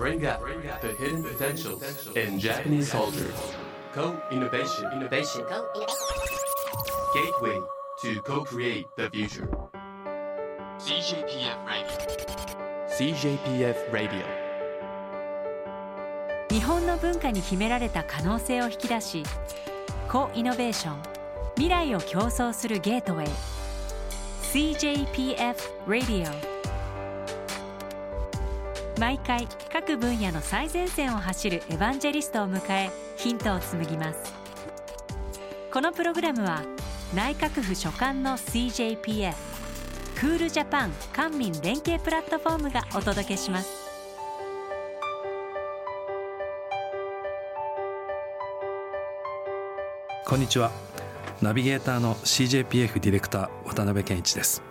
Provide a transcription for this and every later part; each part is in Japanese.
bring out the hidden potentials in Japanese culture. Co-innovation. Innovation. Gateway to co-create the future. CJPF Radio. CJPF Radio. 日本の文化に秘められた可能性を引き出しコイノベーション未来を競争するゲートウェイ CJPF Radio 毎回各分野の最前線を走るエヴァンジェリストを迎えヒントを紡ぎます。このプログラムは内閣府所管の CJPF クールジャパン官民連携プラットフォームがお届けします。こんにちは。ナビゲーターの CJPF ディレクター渡辺健一です。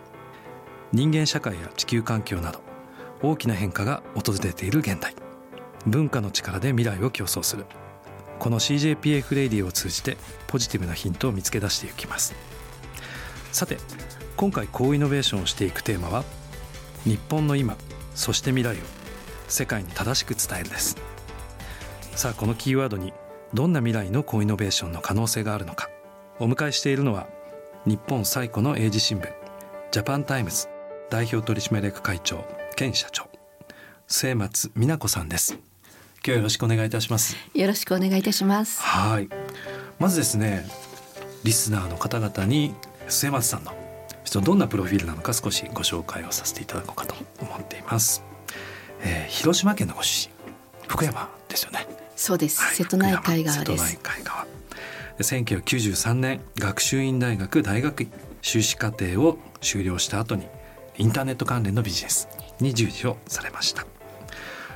人間社会や地球環境など大きな変化が訪れている現代。文化の力で未来を競争する。この CJPF レディを通じてポジティブなヒントを見つけ出していきます。さて今回高イノベーションをしていくテーマは日本の今そして未来を世界に正しく伝えるです。さあこのキーワードにどんな未来の高イノベーションの可能性があるのか。お迎えしているのは日本最古の英字新聞ジャパンタイムズ代表取締役会長兼社長末松美奈子さんです。今日よろしくお願いいたします。よろしくお願いいたします。はい。まずですねリスナーの方々に末松さんのどんなプロフィールなのか少しご紹介をさせていただこうかと思っています、えー、広島県のご出身福山ですよね。そうです、はい、瀬戸内海側です。瀬戸内海側。1993年学習院大学大学院修士課程を修了した後にインターネット関連のビジネスに従事をされました。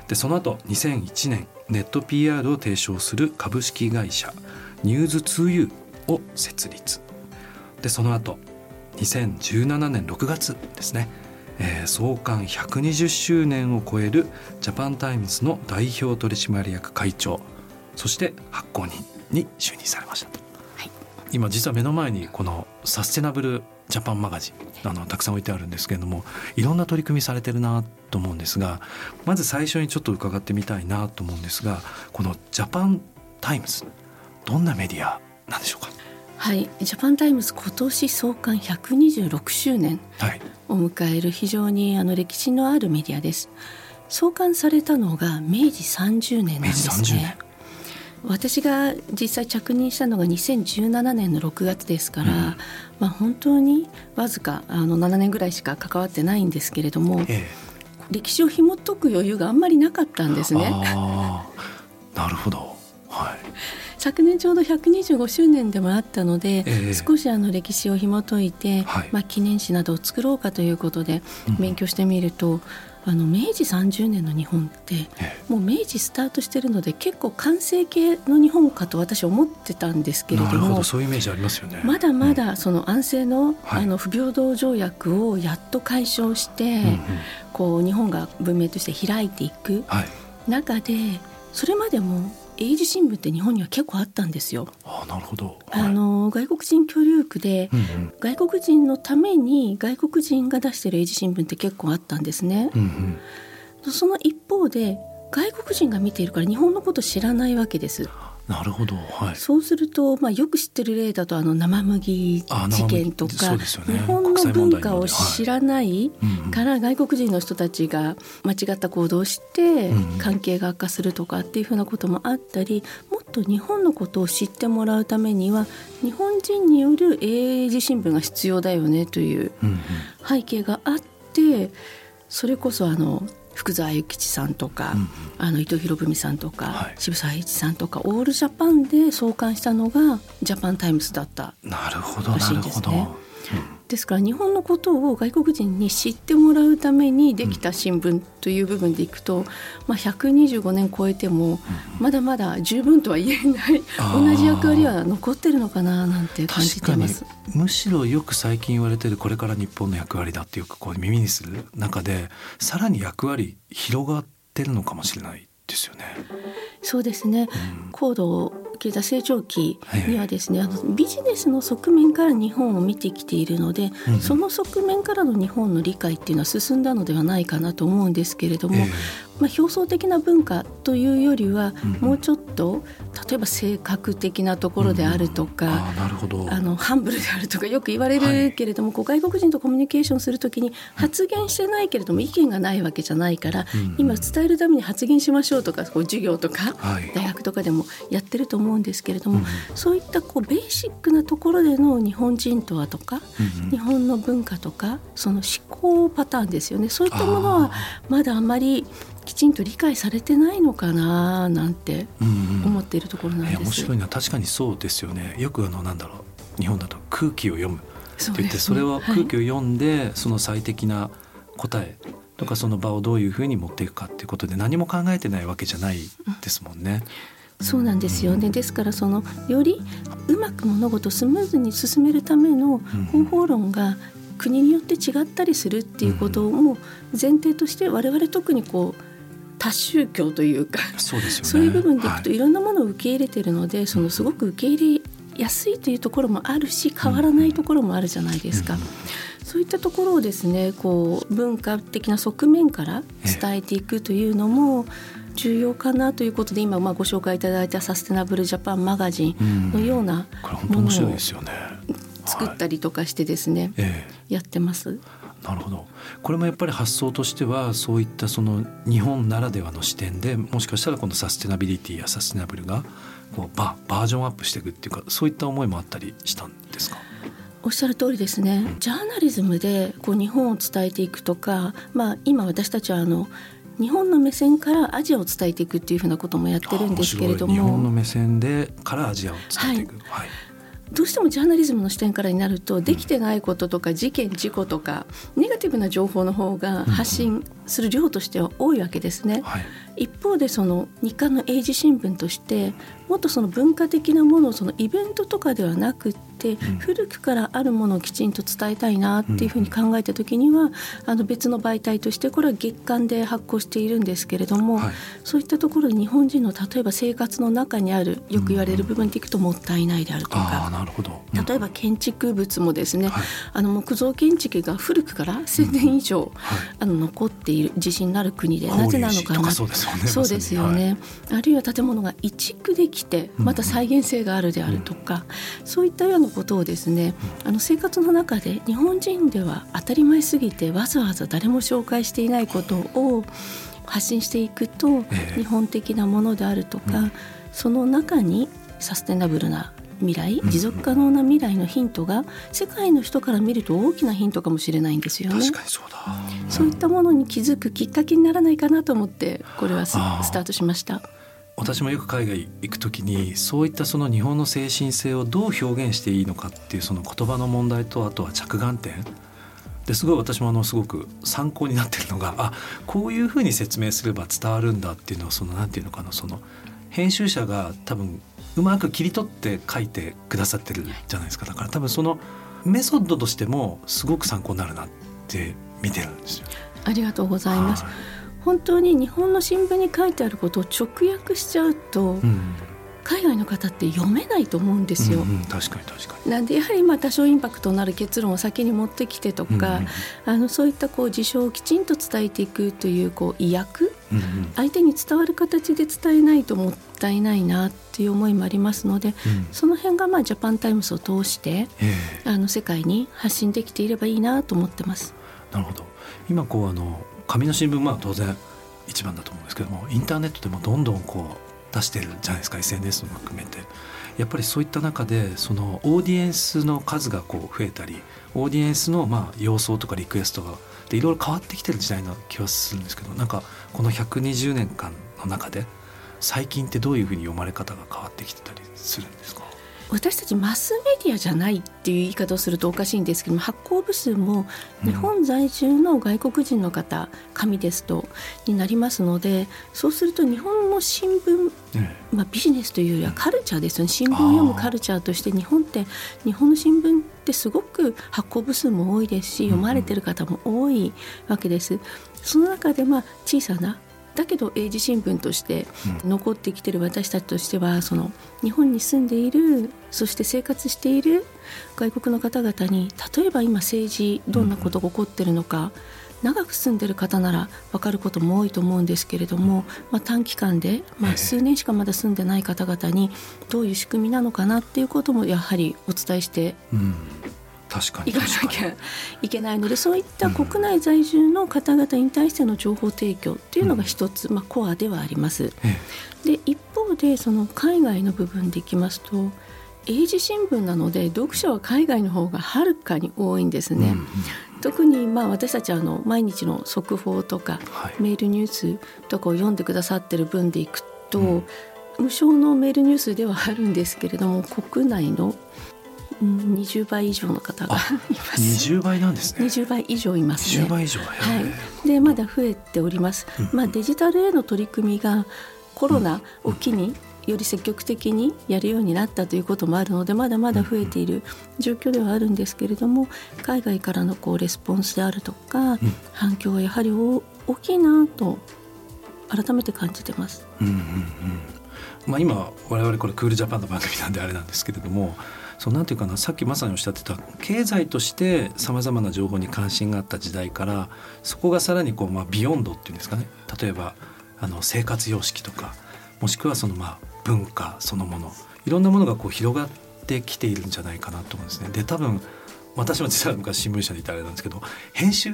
でその後2001年ネット PR を提唱する株式会社ニューズ 2U を設立。でその後2017年6月ですね、えー、創刊120周年を超えるジャパンタイムズの代表取締役会長そして発行人に就任されました、はい、今実は目の前にこのサステナブルジャパンマガジンあのたくさん置いてあるんですけれどもいろんな取り組みされてるなと思うんですがまず最初にちょっと伺ってみたいなと思うんですがこのジャパンタイムズどんなメディアなんでしょうか？はい。ジャパンタイムズ今年創刊126周年を迎える非常にあの歴史のあるメディアです創刊されたのが明治30年なんですね私が実際着任したのが2017年の6月ですから、うん、まあ、本当にわずかあの7年ぐらいしか関わってないんですけれども、ええ、歴史を紐解く余裕があんまりなかったんですね。なるほど、はい、昨年ちょうど125周年でもあったので、え少しあの歴史を紐解いて、はい、まあ、記念誌などを作ろうかということで勉強してみると、うんあの明治30年の日本ってもう明治スタートしてるので結構完成形の日本かと私は思ってたんですけれどもそういうイメージありますよね。まだまだその安政の,、あの不平等条約をやっと解消して、こう日本が文明として開いていく中でそれまでも英字新聞って日本には結構あったんですよ。あなるほど、はい、あの外国人居留区で、うんうん、外国人のために外国人が出してる英字新聞って結構あったんですね。うんうん、その一方で外国人が見ているから日本のこと知らないわけです。なるほど、はい、そうすると、まあ、よく知ってる例だとあの生麦事件とか、ね、日本の文化を知らないから外国人の人たちが間違った行動をして関係が悪化するとかっていうふうなこともあったりもっと日本のことを知ってもらうためには日本人による英字新聞が必要だよねという背景があってそれこそあの福沢諭吉さんとか、うん、あの伊藤博文さんとか、はい、渋沢栄一さんとかオールジャパンで創刊したのがジャパンタイムズだったらしいんですね。ですから日本のことを外国人に知ってもらうためにできた新聞という部分でいくと、まあ、125年超えてもまだまだ十分とは言えない同じ役割は残ってるのかななんて感じてます。むしろよく最近言われてるこれから日本の役割だってよくこう耳にする中でさらに役割広がってるのかもしれないですよね。そうですね、うん、高度経済成長期にはですね、はい、あのビジネスの側面から日本を見てきているので、うん、その側面からの日本の理解っていうのは進んだのではないかなと思うんですけれども、えー、まあ、表層的な文化というよりは、もうちょっと例えば性格的なところであるとか、あなるほど。あのハンブルであるとかよく言われるけれども、はい、こう外国人とコミュニケーションするときに発言してないけれども意見がないわけじゃないから、今伝えるために発言しましょうとかこう授業とか、大学とかでもやってると思うんですけれども、そういったこうベーシックなところでの日本人とはとか、日本の文化とかその思考パターンですよね。そういったものはまだあまりきちんと理解されてないのかななんて思っているところなんです、うんうん、面白いな。確かにそうですよね。よくあのなんだろう。日本だと空気を読むって言ってそ,、れは空気を読んで、その最適な答えとかその場をどういうふうに持っていくかっていうことで何も考えてないわけじゃないですもんね。そうなんですよ。ね、ですからそのよりうまく物事をスムーズに進めるための方法論が国によって違ったりするっていうことも前提として我々特にこう多宗教というかそうですよ、ね、そういう部分でいくとい。ろんなものを受け入れてるので、はい、そのすごく受け入れやすいというところもあるし変わらないところもあるじゃないですか。そういったところをですねこう文化的な側面から伝えていくというのも重要かなということで今まあご紹介いただいたサステナブルジャパンマガジンのようなものを作ったりとかしてですね、やってます。なるほど。これもやっぱり発想としてはそういったその日本ならではの視点でもしかしたらこのサステナビリティやサステナブルがこうババージョンアップしていくっていうかそういった思いもあったりしたんですか？おっしゃる通りですね、ジャーナリズムでこう日本を伝えていくとか、まあ、今私たちはあの日本の目線からアジアを伝えていくっていうふうなこともやってるんですけれども。日本の目線でからアジアを伝えていく、はい、はいどうしてもジャーナリズムの視点からになるとできてないこととか事件事故とかネガティブな情報の方が発信する量としては多いわけですね。はい、一方でその日刊の英字新聞としてもっとその文化的なものをそのイベントとかではなくて、古くからあるものをきちんと伝えたいなっていうふうに考えた時には、あの別の媒体としてこれは月間で発行しているんですけれども、はい、そういったところで日本人の例えば生活の中にあるよく言われる部分でいくともったいないであるとか、なるほど。例えば建築物もですね、はい、あの木造建築が古くから1,000年以上、あの残っている地震のある国でなぜなのかなそうですよねそうですよね、あるいは建物が移築できてまた再現性があるであるとか、そういったようなことをですねあの生活の中で日本人では当たり前すぎてわざわざ誰も紹介していないことを発信していくと、日本的なものであるとか、その中にサステナブルな未来持続可能な未来のヒントが世界の人から見ると大きなヒントかもしれないんですよね。確かにそうだ、そういったものに気づくきっかけにならないかなと思ってこれはスタートしました。私もよく海外行く時にそういったその日本の精神性をどう表現していいのかっていうその言葉の問題とあとは着眼点ですごい私もあのすごく参考になってるのがあこういうふうに説明すれば伝わるんだっていうのをそのなんていうのかなその編集者が多分うまく切り取って書いてくださってるじゃないですかだから多分そのメソッドとしてもすごく参考になるなって見てるんですよ。ありがとうございます。本当に日本の新聞に書いてあることを直訳しちゃうと、うん、海外の方って読めないと思うんですよ。うんうん、確かに確かに。なんでやはりまあ多少インパクトのある結論を先に持ってきてとか、うんうん、あのそういったこう事象をきちんと伝えていくというこう意訳、うんうん、相手に伝わる形で伝えないともったいないなっていう思いもありますので、うん、その辺がまあジャパンタイムズを通して、あの世界に発信できていればいいなと思ってます。なるほど。今こうあの紙の新聞まあ当然一番だと思うんですけどもインターネットでもどんどんこう出してるじゃないですか SNS も含めて。やっぱりそういった中でそのオーディエンスの数がこう増えたりオーディエンスのまあ様相とかリクエストがでいろいろ変わってきてる時代な気はするんですけどなんかこの120年間の中で最近ってどういうふうに読まれ方が変わってきてたりするんですか？私たちマスメディアじゃないっていう言い方をするとおかしいんですけども発行部数も日本在住の外国人の方、紙ですとになりますのでそうすると日本の新聞、まあ、ビジネスというよりはカルチャーですよね。新聞を読むカルチャーとして日本って日本の新聞ってすごく発行部数も多いですし読まれてる方も多いわけです。その中でまあ小さなだけど英字新聞として残ってきてる私たちとしてはその日本に住んでいるそして生活している外国の方々に例えば今政治どんなことが起こってるのか、長く住んでる方なら分かることも多いと思うんですけれども、まあ、短期間で、まあ、数年しかまだ住んでない方々にどういう仕組みなのかなっていうこともやはりお伝えして確かにいかなきゃいけないのでそういった国内在住の方々に対しての情報提供っていうのが一つ、まあ、コアではあります。で一方でその海外の部分でいきますと英字新聞なので読者は海外の方がはるかに多いんですね。うんうん、特にまあ私たちはあの毎日の速報とか、はい、メールニュースとかを読んでくださってる分でいくと、うん、無償のメールニュースではあるんですけれども国内の20倍以上の方がいます。20倍なんですね。20倍以上いますね。20倍以上はい。でまだ増えております、うん、まあデジタルへの取り組みがコロナを機により積極的にやるようになったということもあるのでまだまだ増えている状況ではあるんですけれども海外からのこうレスポンスであるとか、反響はやはり大きいなと改めて感じてます。うんうんうん。まあ、今我々これクールジャパンの番組なんであれなんですけれどもそうなんていうかなさっきまさにおっしゃってた経済としてさまざまな情報に関心があった時代からそこがさらにこう、まあ、ビヨンドっていうんですかね例えばあの生活様式とかもしくはそのまあ文化そのものいろんなものがこう広がってきているんじゃないかなと思うんですね。で多分私も実は昔新聞社にいたあれなんですけど編集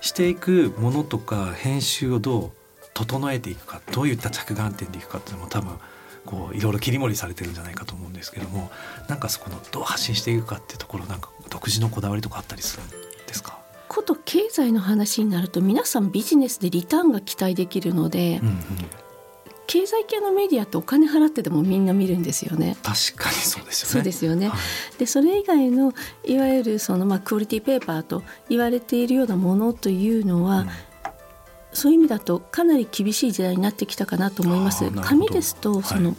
していくものとか編集をどう整えていくかどういった着眼点でいくかっていうのも多分こういろいろ切り盛りされてるんじゃないかと思うんですけどもなんかそこのどう発信していくかっていうところなんか独自のこだわりとかあったりするんですか？こと経済の話になると皆さんビジネスでリターンが期待できるので、うんうん、経済系のメディアってお金払ってでもみんな見るんですよね。確かにそうですよね。そうですよね。はい、でそれ以外のいわゆるそのまあクオリティペーパーと言われているようなものというのは、うんそういう意味だとかなり厳しい時代になってきたかなと思います。紙ですとその、はい、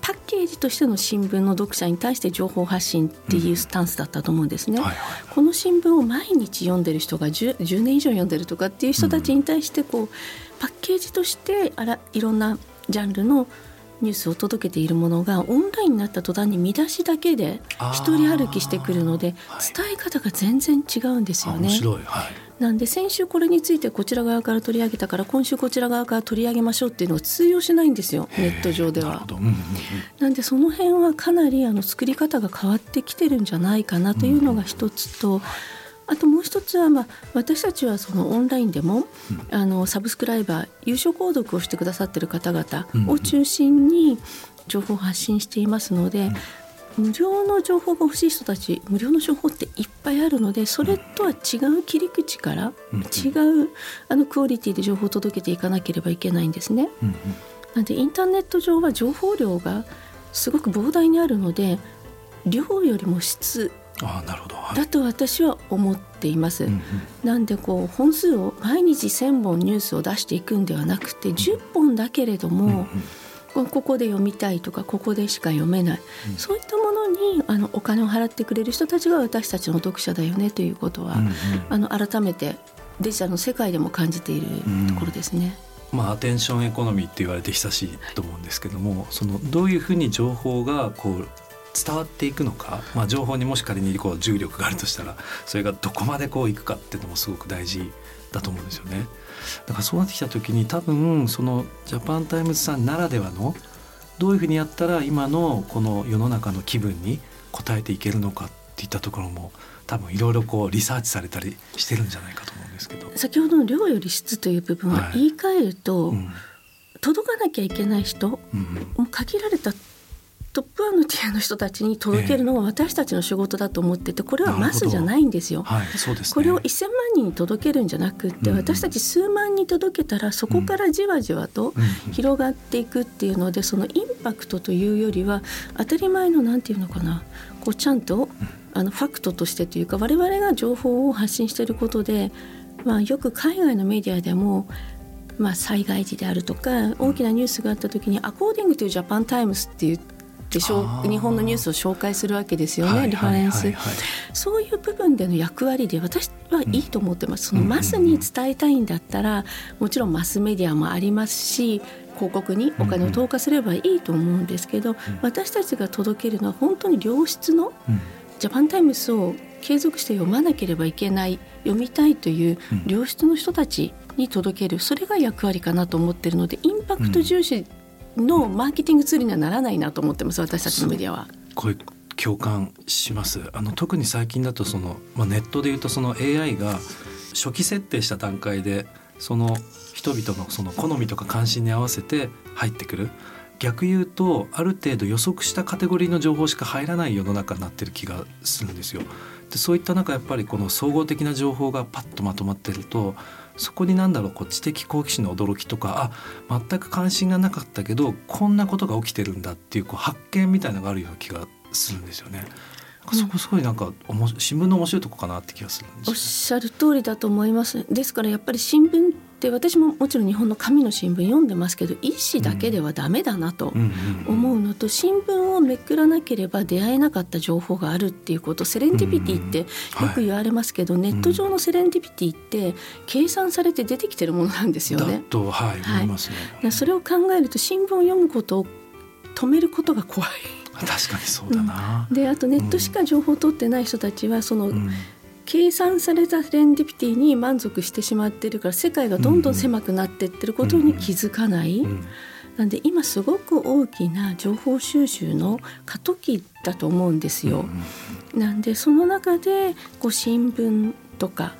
パッケージとしての新聞の読者に対して情報発信っていうスタンスだったと思うんですね。うん。はいはい、この新聞を毎日読んでる人が 10, 10, 年以上読んでるとかっていう人たちに対してこう、パッケージとしてあらいろんなジャンルのニュースを届けているものがオンラインになった途端に見出しだけで一人歩きしてくるので伝え方が全然違うんですよね。はい、なんで先週これについてこちら側から取り上げたから今週こちら側から取り上げましょうっていうのは通用しないんですよネット上では。なんでその辺はかなりあの作り方が変わってきてるんじゃないかなというのが一つと。あともう一つは、まあ、私たちはそのオンラインでも、うん、あのサブスクライバー優勝購読をしてくださってる方々を中心に情報を発信していますので、うん、無料の情報が欲しい人たち無料の情報っていっぱいあるのでそれとは違う切り口から、うん、違うあのクオリティで情報を届けていかなければいけないんですね。なんでインターネット上は情報量がすごく膨大にあるので量よりも質あなるほど、はい、だと私は思っています。うんうん、なんでこう本数を毎日1,000本ニュースを出していくんではなくて10本だけれども、うんうん、ここで読みたいとかここでしか読めない、うん、そういったものにあのお金を払ってくれる人たちが私たちの読者だよねということは、うんうん、あの改めてデジタルの世界でも感じているところですね。まあ、アテンションエコノミーって言われて久しいと思うんですけどもそのどういうふうに情報がこう伝わっていくのか、まあ、情報にもし仮にこう重力があるとしたらそれがどこまでこういくかっていうのもすごく大事だと思うんですよね。だからそうなってきた時に多分そのジャパンタイムズさんならではのどういうふうにやったら今のこの世の中の気分に応えていけるのかっていったところも多分いろいろこうリサーチされたりしてるんじゃないかと思うんですけど。先ほどの量より質という部分は言い換えると、はいうん、届かなきゃいけない人、うん、もう限られたトップ1のティアの人たちに届けるのが私たちの仕事だと思っててこれはマスじゃないんですよ。はいすね、これを1,000万人に届けるんじゃなくって、うん、私たち数万人届けたらそこからじわじわと広がっていくっていうのでそのインパクトというよりは当たり前のなんていうのかなこうちゃんとあのファクトとしてというか我々が情報を発信していることで、まあ、よく海外のメディアでもまあ、災害時であるとか大きなニュースがあった時に「アコーディングというジャパンタイムス」っていうでしょ日本のニュースを紹介するわけですよね、リファレンス、そういう部分での役割で私はいいと思ってます、そのマスに伝えたいんだったらもちろんマスメディアもありますし広告にお金を投下すればいいと思うんですけど、私たちが届けるのは本当に良質の、ジャパンタイムスを継続して読まなければいけない読みたいという良質の人たちに届ける、それが役割かなと思ってるのでインパクト重視のマーケティングツールにはならないなと思ってます私たちのメディアは。これ共感しますあの特に最近だとその、まあ、ネットでいうとその AI が初期設定した段階でその人々のその好みとか関心に合わせて入ってくる逆言うとある程度予測したカテゴリーの情報しか入らない世の中になってる気がするんですよ。でそういった中やっぱりこの総合的な情報がパッとまとまってるとそこに何だろうこう知的好奇心の驚きとかあ全く関心がなかったけどこんなことが起きてるんだっていうこう発見みたいなのがあるような気がするんですよね。そこすごいなんかおも新聞の面白いとこかなって気がするんです、おっしゃる通りだと思います。ですからやっぱり新聞って私ももちろん日本の紙の新聞読んでますけど一紙だけではダメだなと思うのと新聞をめくらなければ出会えなかった情報があるっていうことセレンディピティってよく言われますけど、ネット上のセレンディピティって計算されて出てきてるものなんですよね。とはい、はい、それを考えると新聞を読むことを止めることが怖い。確かにそうだな、うん、であとネットしか情報を取ってない人たちはその、うん、計算されたセレンディピティに満足してしまってるから世界がどんどん狭くなっていってることに気づかない。なんで今すごく大きな情報収集の過渡期だと思うんですよ。なんでその中でこう新聞とか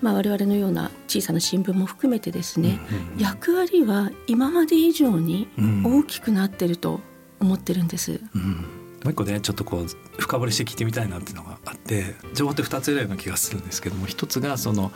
まあ、我々のような小さな新聞も含めてですね、役割は今まで以上に大きくなってると思ってるんです。うん、もう一個ねちょっとこう深掘りして聞いてみたいなっていうのがあって情報って2つぐらいの気がするんですけども一つがその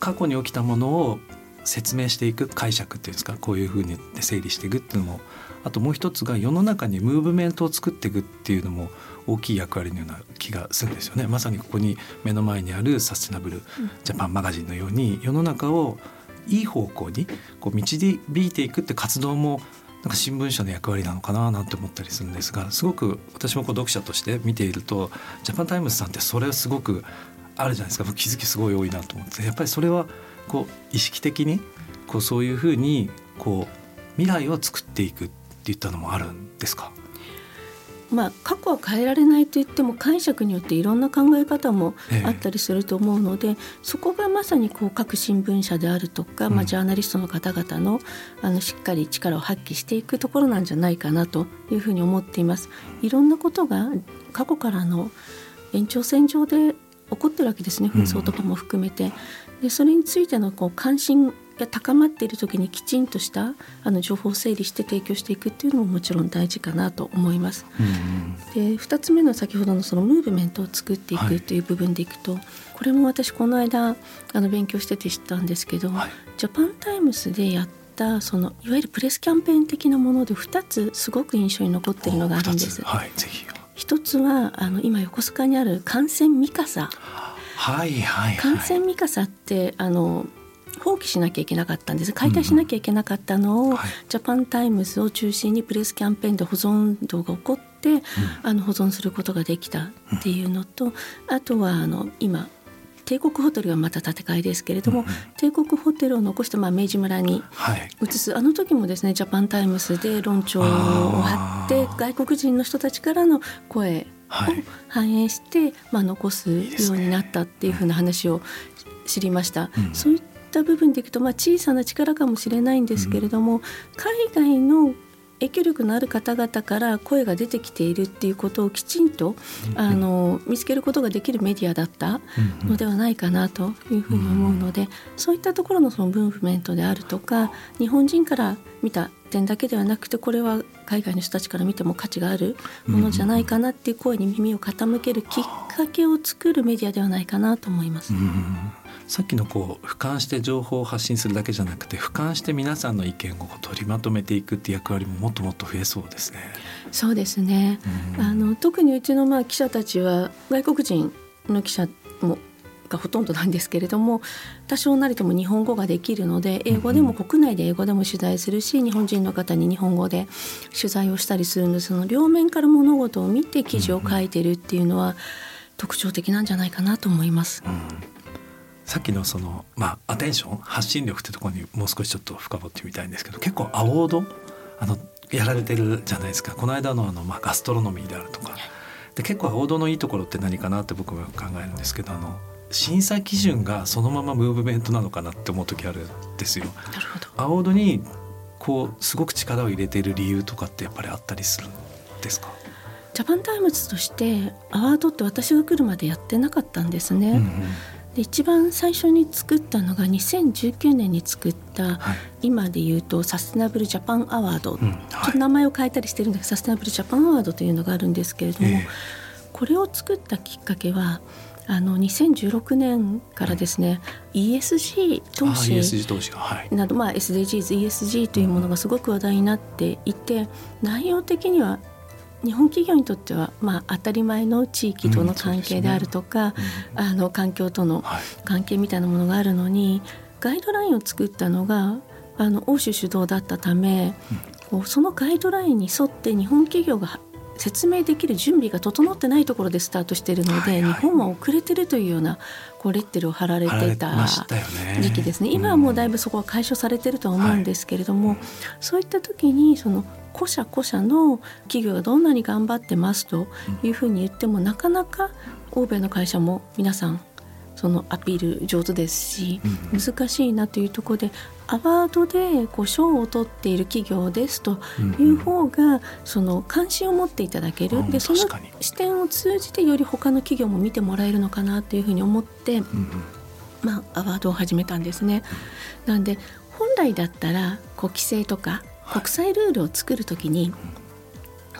過去に起きたものを説明していく解釈っていうんですかこういうふうに整理していくっていうのもあともう一つが世の中にムーブメントを作っていくっていうのも大きい役割のような気がするんですよね。まさにここに目の前にあるサステナブルジャパンマガジンのように世の中をいい方向にこう導いていくって活動もなんか新聞社の役割なのかななんて思ったりするんですがすごく私もこう読者として見ているとジャパンタイムズさんってそれはすごくあるじゃないですか。気づきすごい多いなと思ってやっぱりそれはこう意識的にこうそういうふうにこう未来を作っていくっていったのもあるんですか？まあ、過去は変えられないといっても解釈によっていろんな考え方もあったりすると思うので、ええ、そこがまさにこう各新聞社であるとか、まあ、ジャーナリストの方々のあのしっかり力を発揮していくところなんじゃないかなというふうに思っています。いろんなことが過去からの延長線上で起こってるわけですね紛争とかも含めて。でそれについてのこう関心が高まっている時にきちんとしたあの情報を整理して提供していくっていうのももちろん大事かなと思います。うん、で2つ目の先ほどのそのムーブメントを作っていくという部分でいくと、はい、これも私この間あの勉強してて知ったんですけど、はい、ジャパンタイムズでやったそのいわゆるプレスキャンペーン的なもので2つすごく印象に残っているのがあるんです。はい、ぜひ一つはあの今横須賀にある戦艦三笠。はいはい、はい、戦艦三笠ってあの放棄しなきゃいけなかったんです。解体しなきゃいけなかったのを、うんはい、ジャパンタイムズを中心にプレスキャンペーンで保存運動が起こって、うん、あの保存することができたっていうのと、うん、あとはあの今帝国ホテルはまた建て替えですけれども、うん、帝国ホテルを残したまあ明治村に移す、はい、あの時もですねジャパンタイムズで論調を張って外国人の人たちからの声を反映して、まあ、残すようになったっていうふうな話を知りました。いいね、そういった部分でいくと、まあ、小さな力かもしれないんですけれども、うん、海外の影響力のある方々から声が出てきているっていうことをきちんと、あの見つけることができるメディアだったのではないかなというふうに思うので、そういったところのそのムーブメントであるとか日本人から見た点だけではなくてこれは海外の人たちから見ても価値があるものじゃないかなっていう声に耳を傾けるきっかけを作るメディアではないかなと思います。さっきのこう俯瞰して情報を発信するだけじゃなくて俯瞰して皆さんの意見を取りまとめていくっていう役割ももっともっと増えそうですね。そうですね。あの特にうちのまあ記者たちは外国人の記者もがほとんどなんですけれども多少なりとも日本語ができるので英語でも国内で英語でも取材するし日本人の方に日本語で取材をしたりするのでその両面から物事を見て記事を書いてるっていうのは特徴的なんじゃないかなと思います。うんさっきのそのまあアテンション発信力ってところにもう少しちょっと深掘ってみたいんですけど結構アワードあのやられてるじゃないですか。この間のあの、まあ、ガストロノミーであるとか。で結構王道のいいところって何かなって僕は考えるんですけどあの審査基準がそのままムーブメントなのかなって思う時あるんですよ。なるほど。青戸にこうすごく力を入れている理由とかってやっぱりあったりするんですか？ジャパンタイムズとしてアワードって私が来るまでやってなかったんですね。うんうんで一番最初に作ったのが2019年に作った、はい、今で言うとサステナブルジャパンアワード、うんはい、ちょっと名前を変えたりしてるんですけどサステナブルジャパンアワードというのがあるんですけれども、えー、これを作ったきっかけはあの2016年からですね、うん、ESG 投資など、まあ、SDGs、ESG というものがすごく話題になっていて内容的には日本企業にとっては、まあ、当たり前の地域との関係であるとか、うん。ね、あの環境との関係みたいなものがあるのに、はい、ガイドラインを作ったのがあの欧州主導だったため、うん、そのガイドラインに沿って日本企業が説明できる準備が整ってないところでスタートしているので、はいはい、日本は遅れてるというようなこうレッテルを貼られてた時期ですね、ね、今はもうだいぶそこは解消されてるとは思うんですけれども、はい、そういった時にその個社個社の企業がどんなに頑張ってますというふうに言っても、なかなか欧米の会社も皆さんそのアピール上手ですし、難しいなというところでアワードでこう賞を取っている企業ですという方がその関心を持っていただける、でその視点を通じてより他の企業も見てもらえるのかなというふうに思って、まあ、アワードを始めたんですね。なんで本来だったらこう規制とか国際ルールを作るときに、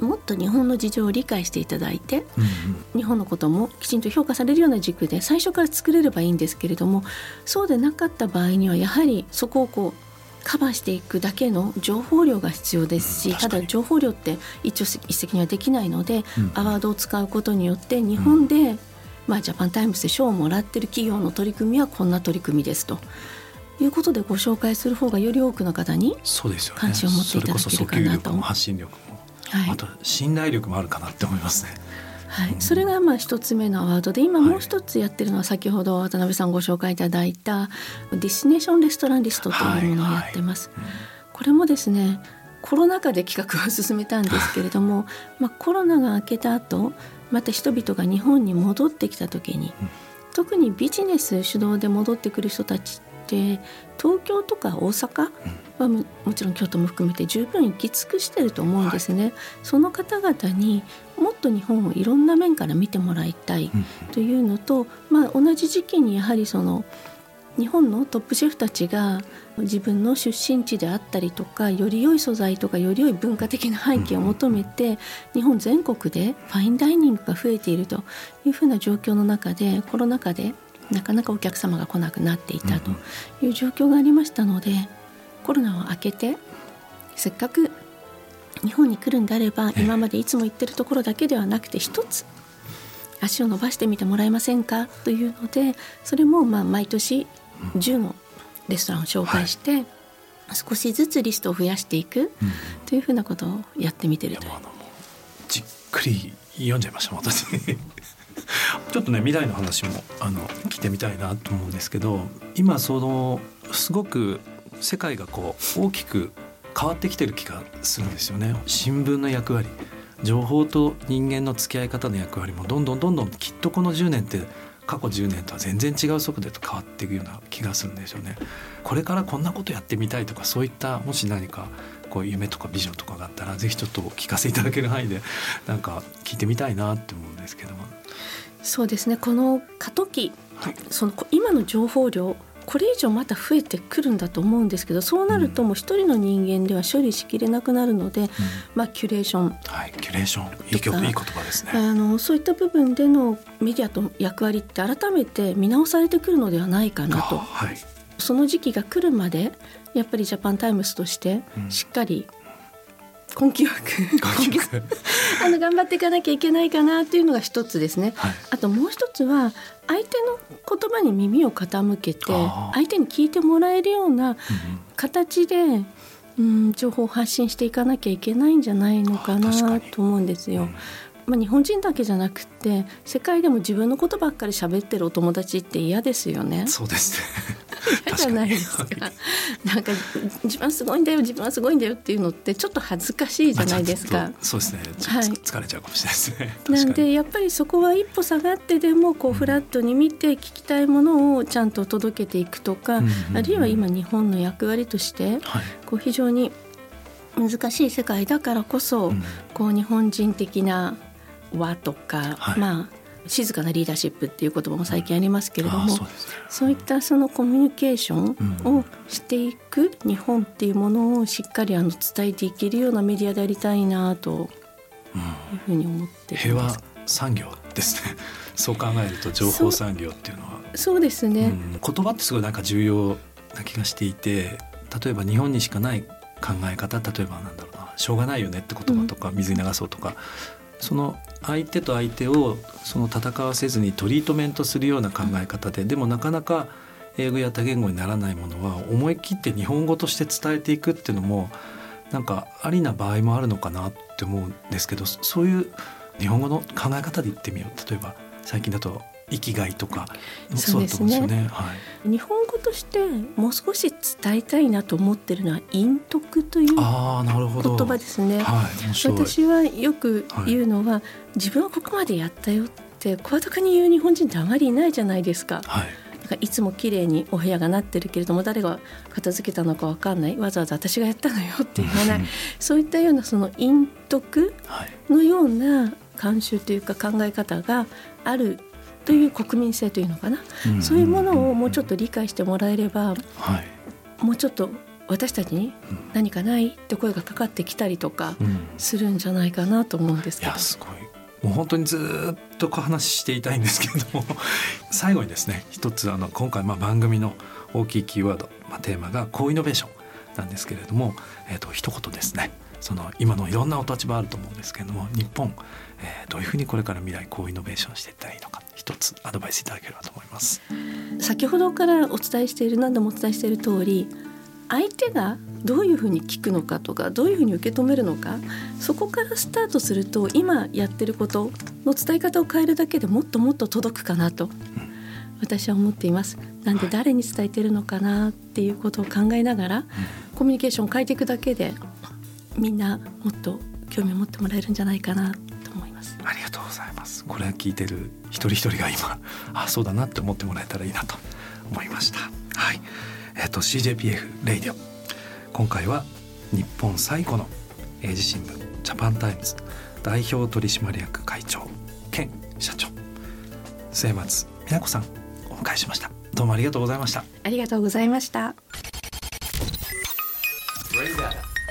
もっと日本の事情を理解していただいて、うんうん、日本のこともきちんと評価されるような軸で最初から作れればいいんですけれどもそうでなかった場合にはやはりそこをこうカバーしていくだけの情報量が必要ですし、うん、ただ情報量って一朝一夕にはできないので、うん、アワードを使うことによって日本で、うん、まあ、ジャパンタイムズで賞をもらってる企業の取り組みはこんな取り組みですと。いうことでご紹介する方がより多くの方に関心を持っていただけるかなと。ね、発信力も、はい、あと信頼力もあるかなって思いますね。はい、それがまあ一つ目のアワードで今もう一つやってるのは先ほど渡辺さんご紹介いただいた Destination Restaurant List というものをやってます。はい。はい、これもですねコロナ禍で企画を進めたんですけれども、まあ、コロナが明けた後また人々が日本に戻ってきた時に、特にビジネス主導で戻ってくる人たちで東京とか大阪はもちろん京都も含めて十分行き尽くしてると思うんですね、はい、その方々にもっと日本をいろんな面から見てもらいたいというのと、まあ、同じ時期にやはりその日本のトップシェフたちが自分の出身地であったりとかより良い素材とかより良い文化的な背景を求めて日本全国でファインダイニングが増えているというふうな状況の中でコロナ禍でなかなかお客様が来なくなっていたという状況がありましたので、コロナを明けてせっかく日本に来るんであれば今までいつも行ってるところだけではなくて一つ足を伸ばしてみてもらえませんか？というのでそれもまあ毎年10のレストランを紹介して、少しずつリストを増やしていくというふうなことをやってみてるという。じっくり読んじゃいました私 ちょっとね未来の話もあの聞いてみたいなと思うんですけど今そのすごく世界がこう大きく変わってきてる気がするんですよね新聞の役割情報と人間の付き合い方の役割もどんどんどんどんきっとこの10年って過去10年とは全然違う速度と変わっていくような気がするんですよね。これからこんなことやってみたいとかそういったもし何かこう夢とかビジョンとかがあったらぜひちょっとお聞かせいただける範囲でなんか聞いてみたいなって思うんですけども。そうですね。この過渡期、はい、その今の情報量これ以上また増えてくるんだと思うんですけどそうなるともう一人の人間では処理しきれなくなるので、うん、まあ、キュレーション、はい、キュレーション。いい曲いい言葉ですね。あのそういった部分でのメディアと役割って改めて見直されてくるのではないかなと、はい、その時期が来るまでやっぱりジャパンタイムスとしてしっかり、うん根気よく。あの頑張っていかなきゃいけないかなというのが一つですね、はい、あともう一つは相手の言葉に耳を傾けて相手に聞いてもらえるような形で、うん、情報を発信していかなきゃいけないんじゃないのかなと思うんですよ。まあ、日本人だけじゃなくて世界でも自分のことばっかり喋ってるお友達って嫌ですよね。そうですね 嫌じゃないですか。なんか自分すごいんだよ自分はすごいんだよっていうのってちょっと恥ずかしいじゃないですか。そうですね。はい、疲れちゃうかもしれないですね。なんでやっぱりそこは一歩下がってでもこうフラットに見て聞きたいものをちゃんと届けていくとか、あるいは今日本の役割として、こう非常に難しい世界だからこそ、こう日本人的な和とか、まあ静かなリーダーシップっていう言葉も最近ありますけれども、そうね、そういったそのコミュニケーションをしていく日本っていうものをしっかりあの伝えていけるようなメディアでありたいなというふうに思って平和産業ですね。そう考えると情報産業っていうのは。そうですね、うん、言葉ってすごいなんか重要な気がしていて例えば日本にしかない考え方例えばなんだろうなしょうがないよねって言葉とか、水に流そうとかその相手と相手をその戦わせずにトリートメントするような考え方ででもなかなか英語や多言語にならないものは思い切って日本語として伝えていくっていうのもなんかありな場合もあるのかなって思うんですけどそういう日本語の考え方で言ってみよう。例えば最近だと生きがいとかそうですね、ね。はい、日本語としてもう少し伝えたいなと思ってるのは陰徳という言葉ですね、はい、私はよく言うのは、はい、自分はここまでやったよって声高に言う日本人ってあまりいないじゃないですか。はい。いつも綺麗にお部屋がなってるけれども誰が片付けたのか分かんない。わざわざ私がやったのよって言わない。そういったようなその陰徳のような慣習というか考え方があるという国民性というのかな、うん、そういうものをもうちょっと理解してもらえれば、はい、もうちょっと私たちに何かないって声がかかってきたりとかするんじゃないかなと思うんですけど。いやすごいもう本当にずっとお話ししていたいんですけれども 最後にですね一つあの今回まあ番組の大きいキーワード、まあ、テーマが高イノベーションなんですけれども、えー、と一言ですね。その今のいろんなお立場あると思うんですけれども日本、えー、どういうふうにこれから未来高イノベーションしていったらいいのか一つアドバイスいただければと思います。先ほどからお伝えしている何度もお伝えしている通り相手がどういうふうに聞くのかとかどういうふうに受け止めるのかそこからスタートすると今やってることの伝え方を変えるだけでもっともっと届くかなと、私は思っています。なんで誰に伝えてるのかなっていうことを考えながら、コミュニケーションを変えていくだけでみんなもっと興味を持ってもらえるんじゃないかなと思います。ありがとうございます。これ聞いてる一人一人が今あそうだなって思ってもらえたらいいなと思いました。はい。えっ、ー、と CJPF Radio。今回は日本最古の英字新聞ジャパンタイムズ代表取締役会長兼社長。末松弥奈子さんお迎えしました。どうもありがとうございました。ありがとうございました。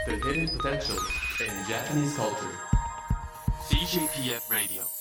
The hidden potential in Japanese culture. CJPF Radio